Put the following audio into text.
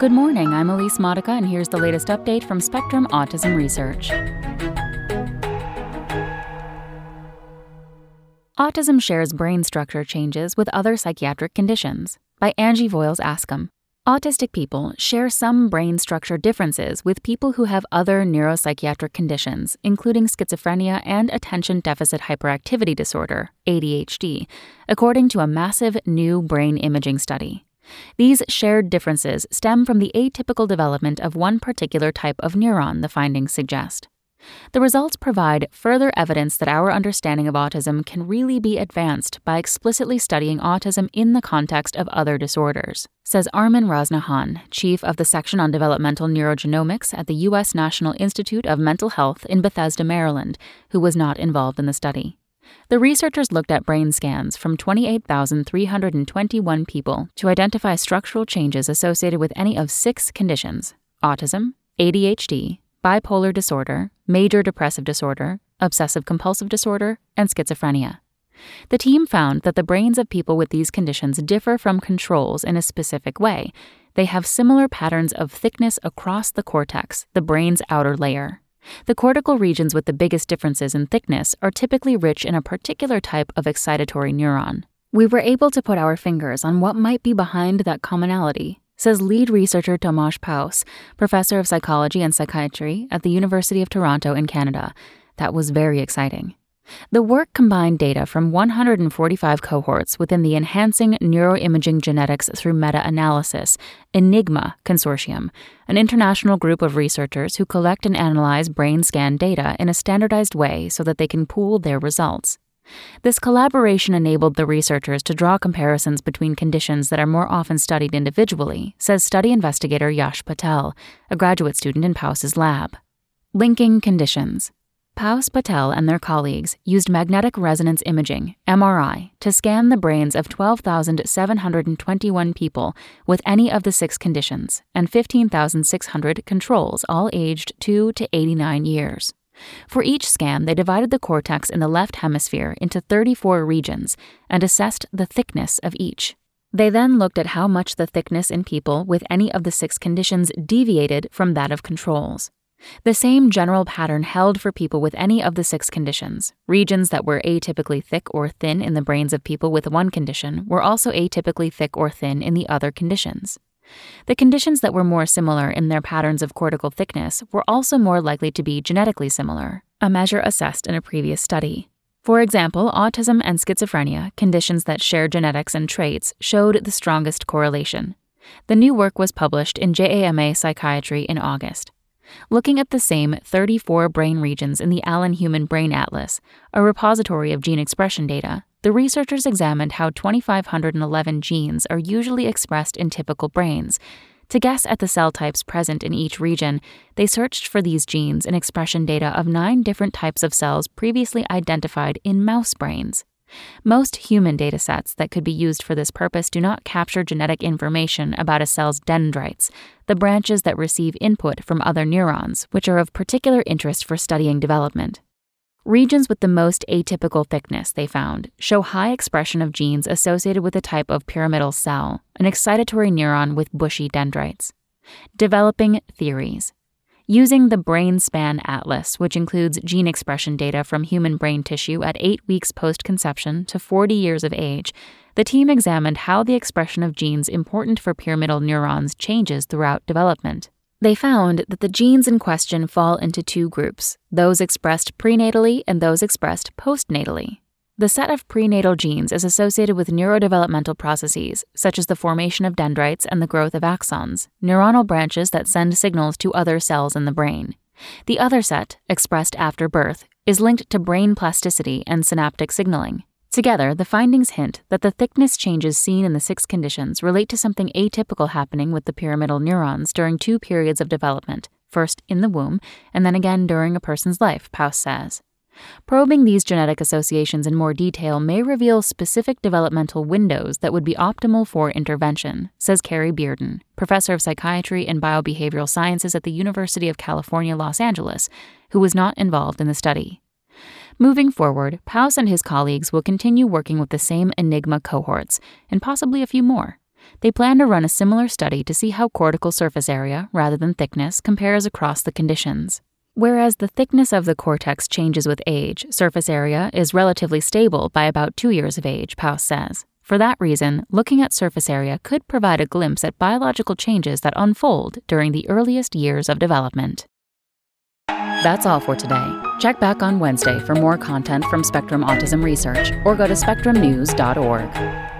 Good morning, I'm Elise Modica, and here's the latest update from Spectrum Autism Research. Autism shares brain structure changes with other psychiatric conditions by Angie Voyles Askham. Autistic people share some brain structure differences with people who have other neuropsychiatric conditions, including schizophrenia and attention deficit hyperactivity disorder, ADHD, according to a massive new brain imaging study. These shared differences stem from the atypical development of one particular type of neuron, the findings suggest. The results provide further evidence that our understanding of autism can really be advanced by explicitly studying autism in the context of other disorders, says Armin Raznahan chief of the section on developmental neurogenomics at the U.S. National Institute of Mental Health in Bethesda, Maryland, who was not involved in the study. The researchers looked at brain scans from 28,321 people to identify structural changes associated with any of six conditions autism, ADHD, bipolar disorder, major depressive disorder, obsessive compulsive disorder, and schizophrenia. The team found that the brains of people with these conditions differ from controls in a specific way. They have similar patterns of thickness across the cortex, the brain's outer layer. The cortical regions with the biggest differences in thickness are typically rich in a particular type of excitatory neuron. We were able to put our fingers on what might be behind that commonality, says lead researcher Tomasz Paus, professor of psychology and psychiatry at the University of Toronto in Canada. That was very exciting. The work combined data from 145 cohorts within the Enhancing Neuroimaging Genetics Through Meta Analysis ENIGMA Consortium, an international group of researchers who collect and analyze brain scan data in a standardized way so that they can pool their results. This collaboration enabled the researchers to draw comparisons between conditions that are more often studied individually, says study investigator Yash Patel, a graduate student in Paus's lab. Linking conditions. Paus Patel and their colleagues used magnetic resonance imaging, MRI, to scan the brains of 12,721 people with any of the six conditions and 15,600 controls, all aged 2 to 89 years. For each scan, they divided the cortex in the left hemisphere into 34 regions and assessed the thickness of each. They then looked at how much the thickness in people with any of the six conditions deviated from that of controls. The same general pattern held for people with any of the six conditions. Regions that were atypically thick or thin in the brains of people with one condition were also atypically thick or thin in the other conditions. The conditions that were more similar in their patterns of cortical thickness were also more likely to be genetically similar, a measure assessed in a previous study. For example, autism and schizophrenia, conditions that share genetics and traits, showed the strongest correlation. The new work was published in JAMA Psychiatry in August. Looking at the same 34 brain regions in the Allen Human Brain Atlas, a repository of gene expression data, the researchers examined how 2,511 genes are usually expressed in typical brains. To guess at the cell types present in each region, they searched for these genes in expression data of nine different types of cells previously identified in mouse brains. Most human datasets that could be used for this purpose do not capture genetic information about a cell's dendrites, the branches that receive input from other neurons, which are of particular interest for studying development. Regions with the most atypical thickness, they found, show high expression of genes associated with a type of pyramidal cell, an excitatory neuron with bushy dendrites. Developing theories. Using the BrainSpan Atlas, which includes gene expression data from human brain tissue at 8 weeks post conception to 40 years of age, the team examined how the expression of genes important for pyramidal neurons changes throughout development. They found that the genes in question fall into two groups those expressed prenatally and those expressed postnatally. The set of prenatal genes is associated with neurodevelopmental processes, such as the formation of dendrites and the growth of axons, neuronal branches that send signals to other cells in the brain. The other set, expressed after birth, is linked to brain plasticity and synaptic signaling. Together, the findings hint that the thickness changes seen in the six conditions relate to something atypical happening with the pyramidal neurons during two periods of development first in the womb, and then again during a person's life, Paus says. Probing these genetic associations in more detail may reveal specific developmental windows that would be optimal for intervention, says Carrie Bearden, professor of psychiatry and biobehavioral sciences at the University of California, Los Angeles, who was not involved in the study. Moving forward, Paus and his colleagues will continue working with the same Enigma cohorts, and possibly a few more. they plan to run a similar study to see how cortical surface area, rather than thickness, compares across the conditions. Whereas the thickness of the cortex changes with age, surface area is relatively stable by about two years of age, Paus says. For that reason, looking at surface area could provide a glimpse at biological changes that unfold during the earliest years of development. That's all for today. Check back on Wednesday for more content from Spectrum Autism Research or go to spectrumnews.org.